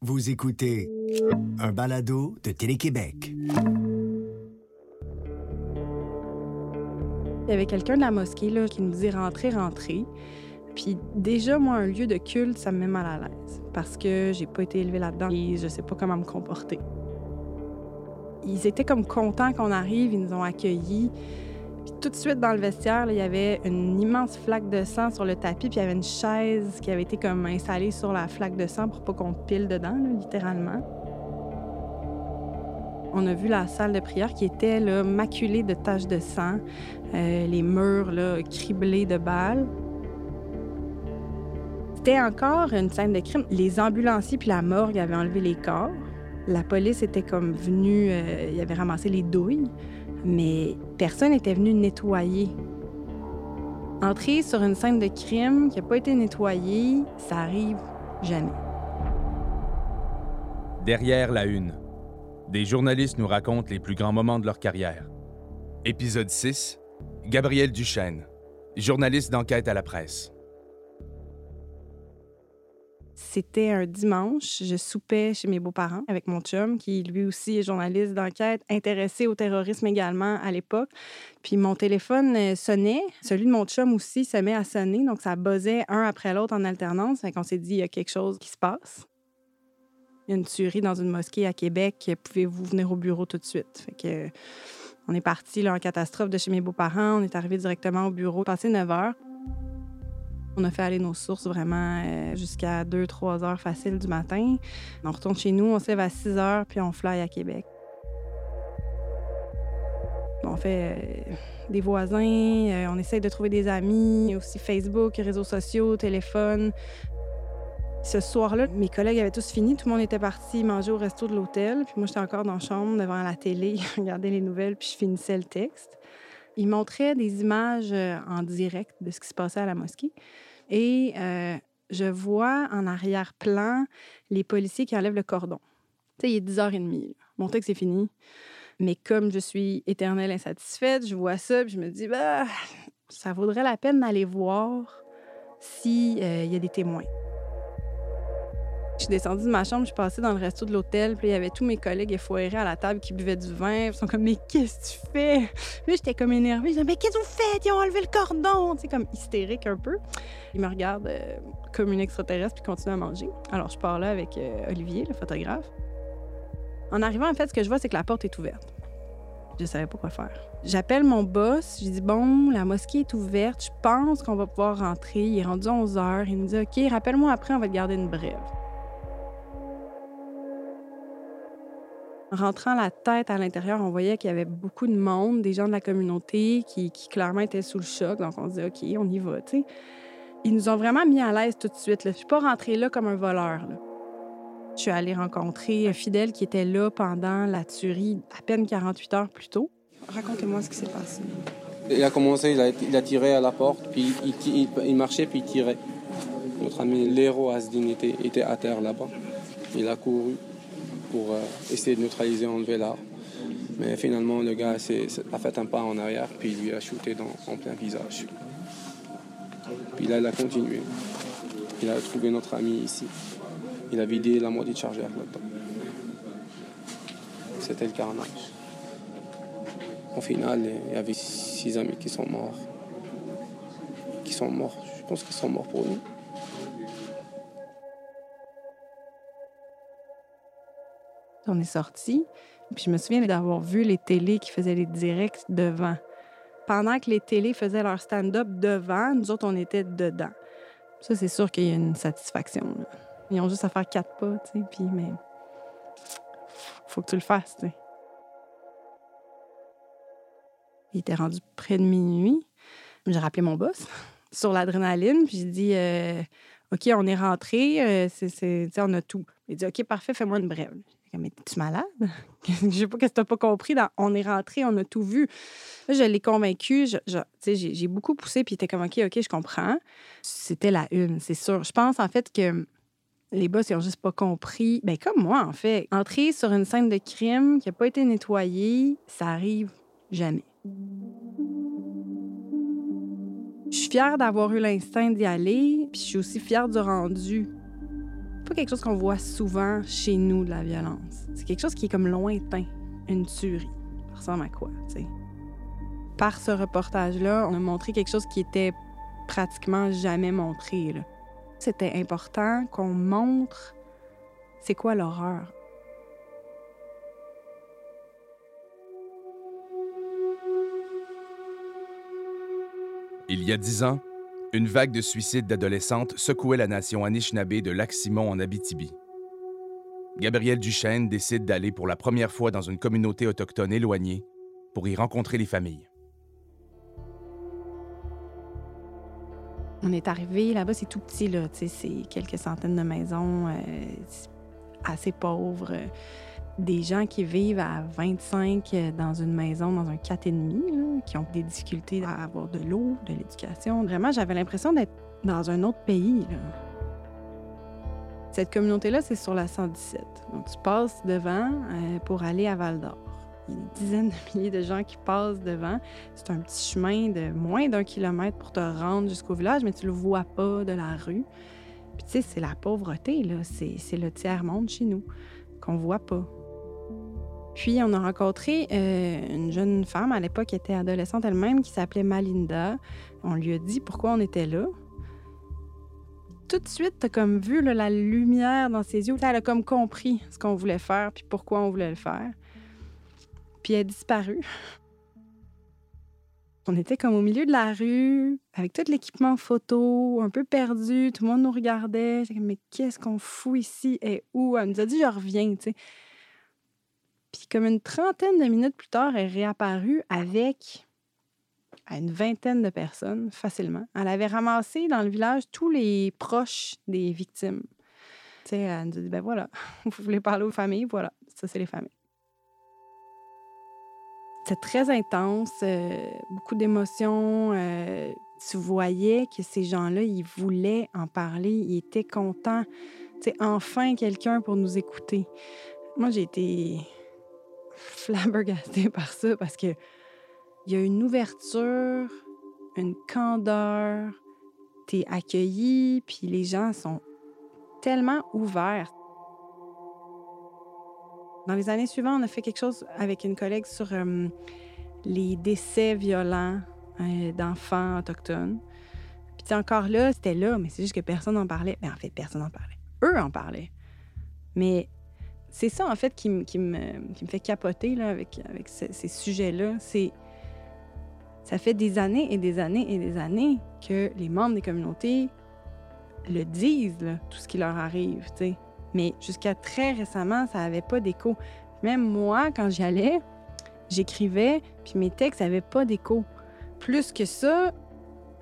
Vous écoutez un balado de Télé-Québec. Il y avait quelqu'un de la mosquée qui nous dit rentrer, rentrer. Puis déjà, moi, un lieu de culte, ça me met mal à l'aise parce que j'ai pas été élevée là-dedans et je sais pas comment me comporter. Ils étaient comme contents qu'on arrive, ils nous ont accueillis. Tout de suite dans le vestiaire, il y avait une immense flaque de sang sur le tapis, puis il y avait une chaise qui avait été comme installée sur la flaque de sang pour pas qu'on pile dedans, littéralement. On a vu la salle de prière qui était maculée de taches de sang, euh, les murs criblés de balles. C'était encore une scène de crime. Les ambulanciers puis la morgue avaient enlevé les corps. La police était comme venue, euh, il avait ramassé les douilles, mais personne n'était venu nettoyer. Entrer sur une scène de crime qui n'a pas été nettoyée, ça arrive jamais. Derrière la une, des journalistes nous racontent les plus grands moments de leur carrière. Épisode 6, Gabriel Duchesne, journaliste d'enquête à la presse. C'était un dimanche. Je soupais chez mes beaux-parents avec mon chum, qui lui aussi est journaliste d'enquête, intéressé au terrorisme également à l'époque. Puis mon téléphone euh, sonnait. Celui de mon chum aussi se met à sonner. Donc ça buzzait un après l'autre en alternance. Fait qu'on s'est dit, il y a quelque chose qui se passe. Il y a une tuerie dans une mosquée à Québec. Pouvez-vous venir au bureau tout de suite? Fait que, on est parti en catastrophe de chez mes beaux-parents. On est arrivé directement au bureau, passé 9 heures. On a fait aller nos sources vraiment euh, jusqu'à 2-3 heures faciles du matin. On retourne chez nous, on se lève à 6 heures, puis on fly à Québec. On fait euh, des voisins, euh, on essaye de trouver des amis, aussi Facebook, réseaux sociaux, téléphone. Ce soir-là, mes collègues avaient tous fini, tout le monde était parti manger au resto de l'hôtel, puis moi j'étais encore dans la chambre devant la télé, regarder les nouvelles, puis je finissais le texte. Ils montraient des images en direct de ce qui se passait à la mosquée. Et euh, je vois en arrière-plan les policiers qui enlèvent le cordon. Tu sais, il est 10h30. Mon texte est fini. Mais comme je suis éternelle insatisfaite, je vois ça, puis je me dis, bah, ça vaudrait la peine d'aller voir s'il euh, y a des témoins. Je suis descendue de ma chambre, je suis passée dans le resto de l'hôtel, puis il y avait tous mes collègues effoirés à la table qui buvaient du vin. Ils sont comme, mais qu'est-ce que tu fais? Là, j'étais comme énervée. Je disais, mais qu'est-ce que vous faites? Ils ont enlevé le cordon. Tu sais, comme hystérique un peu. Ils me regardent euh, comme une extraterrestre, puis continuent à manger. Alors, je pars là avec euh, Olivier, le photographe. En arrivant, en fait, ce que je vois, c'est que la porte est ouverte. Je savais pas quoi faire. J'appelle mon boss, je dis bon, la mosquée est ouverte, je pense qu'on va pouvoir rentrer. Il est rendu 11 heures. Il me dit OK, rappelle-moi après, on va te garder une brève. En rentrant la tête à l'intérieur, on voyait qu'il y avait beaucoup de monde, des gens de la communauté qui, clairement étaient sous le choc. Donc, on se dit, OK, on y va. Ils nous ont vraiment mis à l'aise tout de suite. Je ne suis pas rentrée là comme un voleur. Je suis allée rencontrer un fidèle qui était là pendant la tuerie à peine 48 heures plus tôt. Racontez-moi ce qui s'est passé. Il a commencé, il a, tiré à la porte, puis il, marchait, puis il tirait. Notre ami l'héros Asdin était à terre là-bas. Il a couru pour euh, essayer de neutraliser, enlever l'arme. Mais finalement, le gars a fait un pas en arrière, puis il lui a shooté dans, en plein visage. Puis là, il a continué. Il a trouvé notre ami ici. Il a vidé la moitié de chargeur là-dedans. C'était le carnage. Au final, il y avait six amis qui sont morts. Qui sont morts. Je pense qu'ils sont morts pour nous. On est sorti. Puis je me souviens d'avoir vu les télés qui faisaient les directs devant. Pendant que les télés faisaient leur stand-up devant, nous autres, on était dedans. Ça, c'est sûr qu'il y a une satisfaction. Ils ont juste à faire quatre pas, tu sais, puis mais faut que tu le fasses. Il était rendu près de minuit. J'ai rappelé mon boss sur l'adrénaline, puis j'ai dit euh, OK, on est rentré, euh, c'est, on a tout. Il dit OK, parfait, fais-moi une brève. Mais es-tu malade? je sais pas ce que tu n'as pas compris. on est rentré, on a tout vu. Là, je l'ai convaincu. j'ai beaucoup poussé, puis il était comme OK, OK, je comprends. C'était la une, c'est sûr. Je pense en fait que les boss, ils n'ont juste pas compris. Ben comme moi, en fait. Entrer sur une scène de crime qui n'a pas été nettoyée, ça arrive jamais. Je suis fière d'avoir eu l'instinct d'y aller, puis je suis aussi fière du rendu pas quelque chose qu'on voit souvent chez nous, de la violence. C'est quelque chose qui est comme lointain, une tuerie. Ça ressemble à quoi, tu sais? Par ce reportage-là, on a montré quelque chose qui était pratiquement jamais montré. C'était important qu'on montre c'est quoi l'horreur. Il y a dix ans, une vague de suicides d'adolescentes secouait la nation Anishinaabe de Lac-Simon en Abitibi. Gabriel Duchesne décide d'aller pour la première fois dans une communauté autochtone éloignée pour y rencontrer les familles. On est arrivé là-bas, c'est tout petit, là. C'est quelques centaines de maisons euh, assez pauvres. Des gens qui vivent à 25 euh, dans une maison, dans un 4,5, qui ont des difficultés à avoir de l'eau, de l'éducation. Vraiment, j'avais l'impression d'être dans un autre pays. Cette communauté-là, c'est sur la 117. Donc, tu passes devant euh, pour aller à Val d'Or. Il y a une dizaine de milliers de gens qui passent devant. C'est un petit chemin de moins d'un kilomètre pour te rendre jusqu'au village, mais tu le vois pas de la rue. Puis tu sais, c'est la pauvreté, là. C'est le tiers-monde chez nous qu'on voit pas. Puis on a rencontré euh, une jeune femme, à l'époque, qui était adolescente elle-même, qui s'appelait Malinda. On lui a dit pourquoi on était là. Tout de suite, t'as comme vu la lumière dans ses yeux. Elle a comme compris ce qu'on voulait faire, puis pourquoi on voulait le faire. Puis elle a disparu. On était comme au milieu de la rue, avec tout l'équipement photo, un peu perdu. Tout le monde nous regardait. Mais qu'est-ce qu'on fout ici? Et où? Elle nous a dit, je reviens. Puis comme une trentaine de minutes plus tard, elle est réapparue avec une vingtaine de personnes, facilement. Elle avait ramassé dans le village tous les proches des victimes. Tu sais, elle nous a dit, ben voilà, vous voulez parler aux familles, voilà, ça c'est les familles. C'était très intense, euh, beaucoup d'émotions. Euh, tu voyais que ces gens-là, ils voulaient en parler, ils étaient contents. Tu sais, enfin quelqu'un pour nous écouter. Moi, j'ai été flabbergastée par ça parce que il y a une ouverture, une candeur, t'es accueilli, puis les gens sont tellement ouverts. Dans les années suivantes, on a fait quelque chose avec une collègue sur euh, les décès violents euh, d'enfants autochtones. Puis encore là, c'était là, mais c'est juste que personne n'en parlait. Mais ben, en fait, personne n'en parlait. Eux en parlaient. Mais c'est ça, en fait, qui, me, qui me fait capoter là, avec, avec ces sujets-là. C'est. Ça fait des années et des années et des années que les membres des communautés le disent, tout ce qui leur arrive, tu. Mais jusqu'à très récemment, ça n'avait pas d'écho. Même moi, quand j'y allais, j'écrivais, puis mes textes n'avaient pas d'écho. Plus que ça,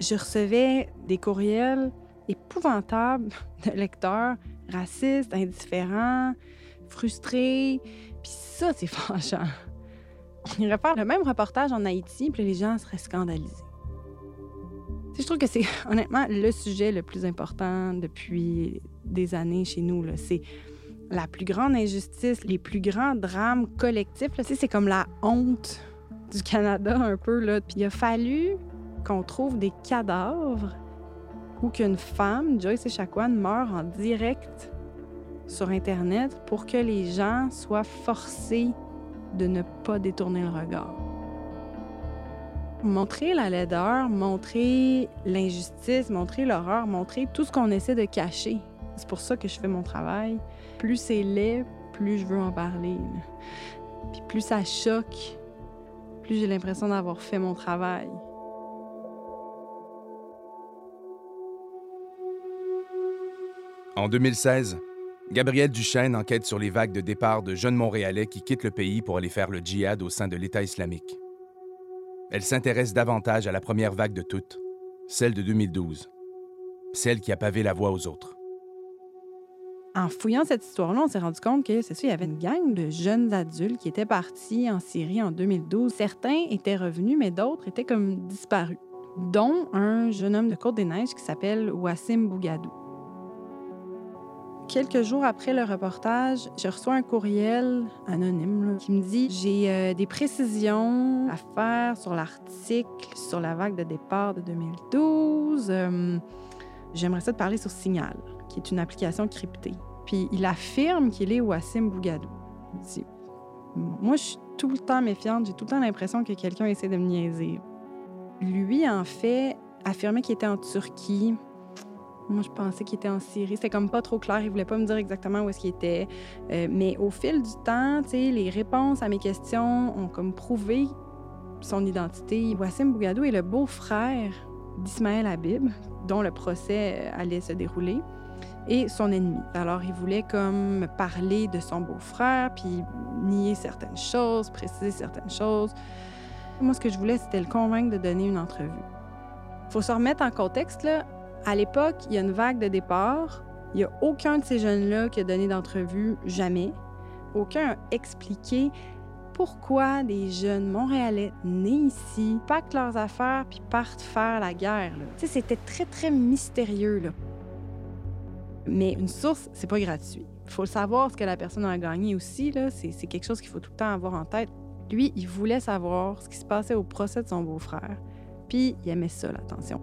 je recevais des courriels épouvantables de lecteurs racistes, indifférents, frustrés. Puis ça, c'est fâchant. On irait faire le même reportage en Haïti, puis les gens seraient scandalisés. je trouve que c'est honnêtement le sujet le plus important depuis des années chez nous. C'est la plus grande injustice, les plus grands drames collectifs. C'est comme la honte du Canada un peu. Puis il a fallu qu'on trouve des cadavres ou qu'une femme, Joyce Echaquan, meure en direct sur Internet pour que les gens soient forcés de ne pas détourner le regard. Montrer la laideur, montrer l'injustice, montrer l'horreur, montrer tout ce qu'on essaie de cacher. C'est pour ça que je fais mon travail. Plus c'est laid, plus je veux en parler. Puis plus ça choque, plus j'ai l'impression d'avoir fait mon travail. En 2016, Gabrielle Duchesne enquête sur les vagues de départ de jeunes Montréalais qui quittent le pays pour aller faire le djihad au sein de l'État islamique. Elle s'intéresse davantage à la première vague de toutes, celle de 2012, celle qui a pavé la voie aux autres. En fouillant cette histoire-là, on s'est rendu compte que, c'est ça, il y avait une gang de jeunes adultes qui étaient partis en Syrie en 2012. Certains étaient revenus, mais d'autres étaient comme disparus, dont un jeune homme de Côte-des-Neiges qui s'appelle Wassim Bougadou. Quelques jours après le reportage, je reçois un courriel anonyme qui me dit J'ai euh, des précisions à faire sur l'article sur la vague de départ de 2012. Euh, j'aimerais ça te parler sur Signal, qui est une application cryptée. Puis il affirme qu'il est Wassim Bougadou. Moi, je suis tout le temps méfiante. J'ai tout le temps l'impression que quelqu'un essaie de me niaiser. Lui, en fait, affirmait qu'il était en Turquie. Moi, je pensais qu'il était en Syrie. C'était comme pas trop clair. Il voulait pas me dire exactement où est-ce qu'il était. Euh, mais au fil du temps, les réponses à mes questions ont comme prouvé son identité. Wassim Bougadou est le beau-frère d'Ismaël Habib, dont le procès allait se dérouler et son ennemi. Alors, il voulait comme parler de son beau-frère, puis nier certaines choses, préciser certaines choses. Moi, ce que je voulais, c'était le convaincre de donner une entrevue. Faut se remettre en contexte, là. À l'époque, il y a une vague de départ. Il n'y a aucun de ces jeunes-là qui a donné d'entrevue, jamais. Aucun a expliqué pourquoi des jeunes Montréalais nés ici packent leurs affaires puis partent faire la guerre. C'était très, très mystérieux. Là. Mais une source, c'est pas gratuit. Il faut savoir ce que la personne a gagné aussi. C'est quelque chose qu'il faut tout le temps avoir en tête. Lui, il voulait savoir ce qui se passait au procès de son beau-frère. Puis, il aimait ça, l'attention.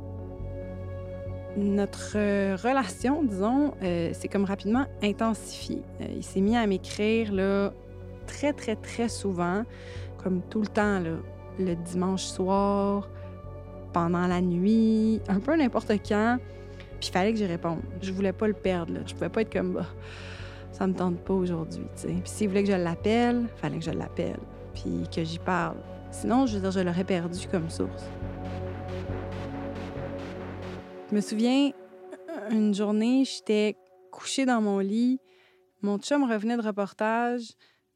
Notre relation, disons, euh, c'est comme rapidement intensifié. Euh, il s'est mis à m'écrire là, très, très, très souvent, comme tout le temps, là, le dimanche soir, pendant la nuit, un peu n'importe quand. Puis il fallait que j'y réponde. Je voulais pas le perdre. Là. Je pouvais pas être comme bah, ça me tente pas aujourd'hui. Puis s'il voulait que je l'appelle, fallait que je l'appelle. Puis que j'y parle. Sinon, je veux dire, je l'aurais perdu comme source. Je me souviens, une journée, j'étais couchée dans mon lit. Mon chum revenait de reportage.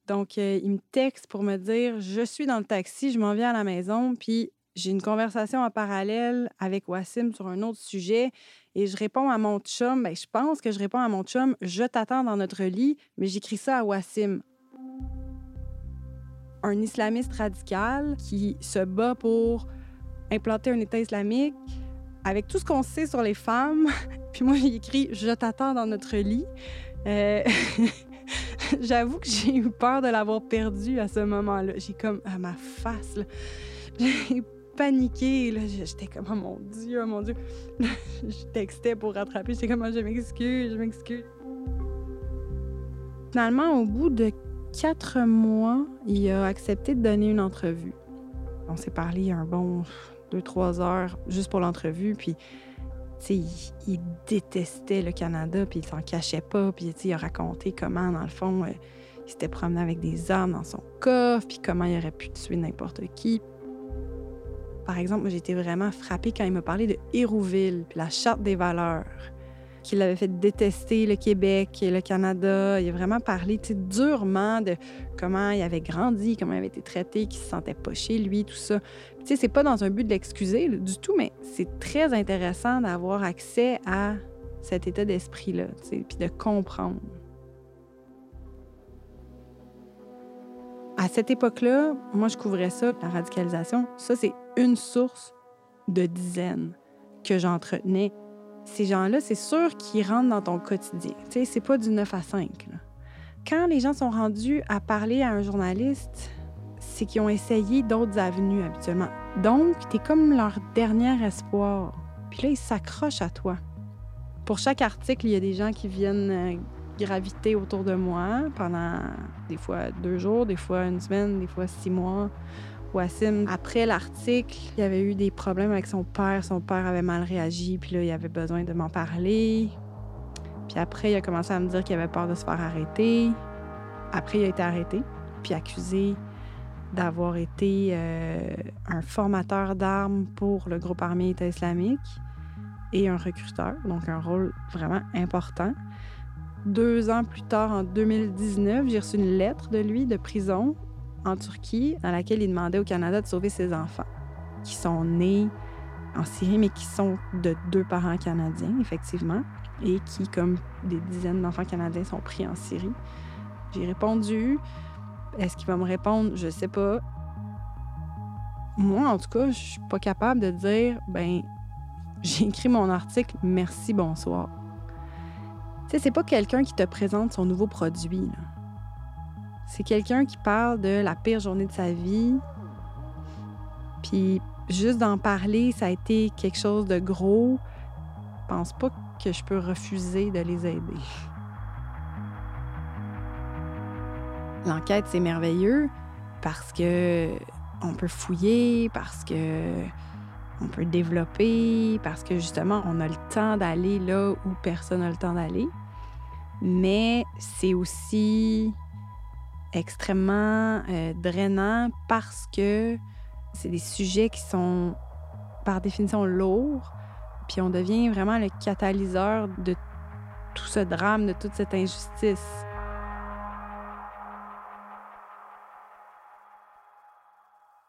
Donc, euh, il me texte pour me dire Je suis dans le taxi, je m'en viens à la maison, puis j'ai une conversation en parallèle avec Wassim sur un autre sujet et je réponds à mon chum, ben, je pense que je réponds à mon chum, je t'attends dans notre lit, mais j'écris ça à Wassim. Un islamiste radical qui se bat pour implanter un État islamique avec tout ce qu'on sait sur les femmes. Puis moi, j'ai écrit Je t'attends dans notre lit. Euh, j'avoue que j'ai eu peur de l'avoir perdu à ce moment-là. J'ai comme à ma face. J'ai paniqué. J'étais comme, oh mon Dieu, oh mon Dieu. je textais pour rattraper. J'étais comme, oh, je m'excuse, je m'excuse. Finalement, au bout de quatre mois, il a accepté de donner une entrevue. On s'est parlé un bon deux, trois heures juste pour l'entrevue. Puis, il, il, détestait le Canada, puis il s'en cachait pas. Puis, il a raconté comment, dans le fond, euh, il s'était promené avec des armes dans son coffre, puis comment il aurait pu tuer n'importe qui. Par exemple, j'ai été vraiment frappée quand il m'a parlé de Hérouville, puis la Charte des valeurs, qu'il avait fait détester le Québec et le Canada. Il a vraiment parlé durement de comment il avait grandi, comment il avait été traité, qu'il se sentait pas chez lui, tout ça. Tu sais, c'est pas dans un but de l'excuser du tout, mais c'est très intéressant d'avoir accès à cet état d'esprit-là, puis de comprendre. À cette époque-là, moi, je couvrais ça, la radicalisation. Ça, c'est une source de dizaines que j'entretenais. Ces gens-là, c'est sûr qu'ils rentrent dans ton quotidien. Tu sais, c'est pas du 9 à 5. Quand les gens sont rendus à parler à un journaliste, c'est qu'ils ont essayé d'autres avenues habituellement. Donc, tu es comme leur dernier espoir. Puis là, ils s'accrochent à toi. Pour chaque article, il y a des gens qui viennent euh, graviter autour de moi pendant des fois deux jours, des fois une semaine, des fois six mois. Wassim, après l'article, il avait eu des problèmes avec son père. Son père avait mal réagi, puis là, il avait besoin de m'en parler. Puis après, il a commencé à me dire qu'il avait peur de se faire arrêter. Après, il a été arrêté, puis accusé d'avoir été euh, un formateur d'armes pour le groupe armé État islamique et un recruteur, donc un rôle vraiment important. Deux ans plus tard, en 2019, j'ai reçu une lettre de lui de prison en Turquie dans laquelle il demandait au Canada de sauver ses enfants qui sont nés en Syrie, mais qui sont de deux parents canadiens, effectivement, et qui, comme des dizaines d'enfants canadiens, sont pris en Syrie. J'ai répondu. Est-ce qu'il va me répondre? Je sais pas. Moi, en tout cas, je suis pas capable de dire, ben, j'ai écrit mon article, merci, bonsoir. Tu sais, c'est pas quelqu'un qui te présente son nouveau produit. C'est quelqu'un qui parle de la pire journée de sa vie. Puis juste d'en parler, ça a été quelque chose de gros. Je pense pas que je peux refuser de les aider. L'enquête, c'est merveilleux parce que on peut fouiller, parce que on peut développer, parce que justement, on a le temps d'aller là où personne n'a le temps d'aller. Mais c'est aussi extrêmement euh, drainant parce que c'est des sujets qui sont par définition lourds, puis on devient vraiment le catalyseur de tout ce drame, de toute cette injustice.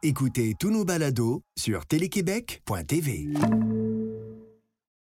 Écoutez tous nos balados sur téléquébec.tv.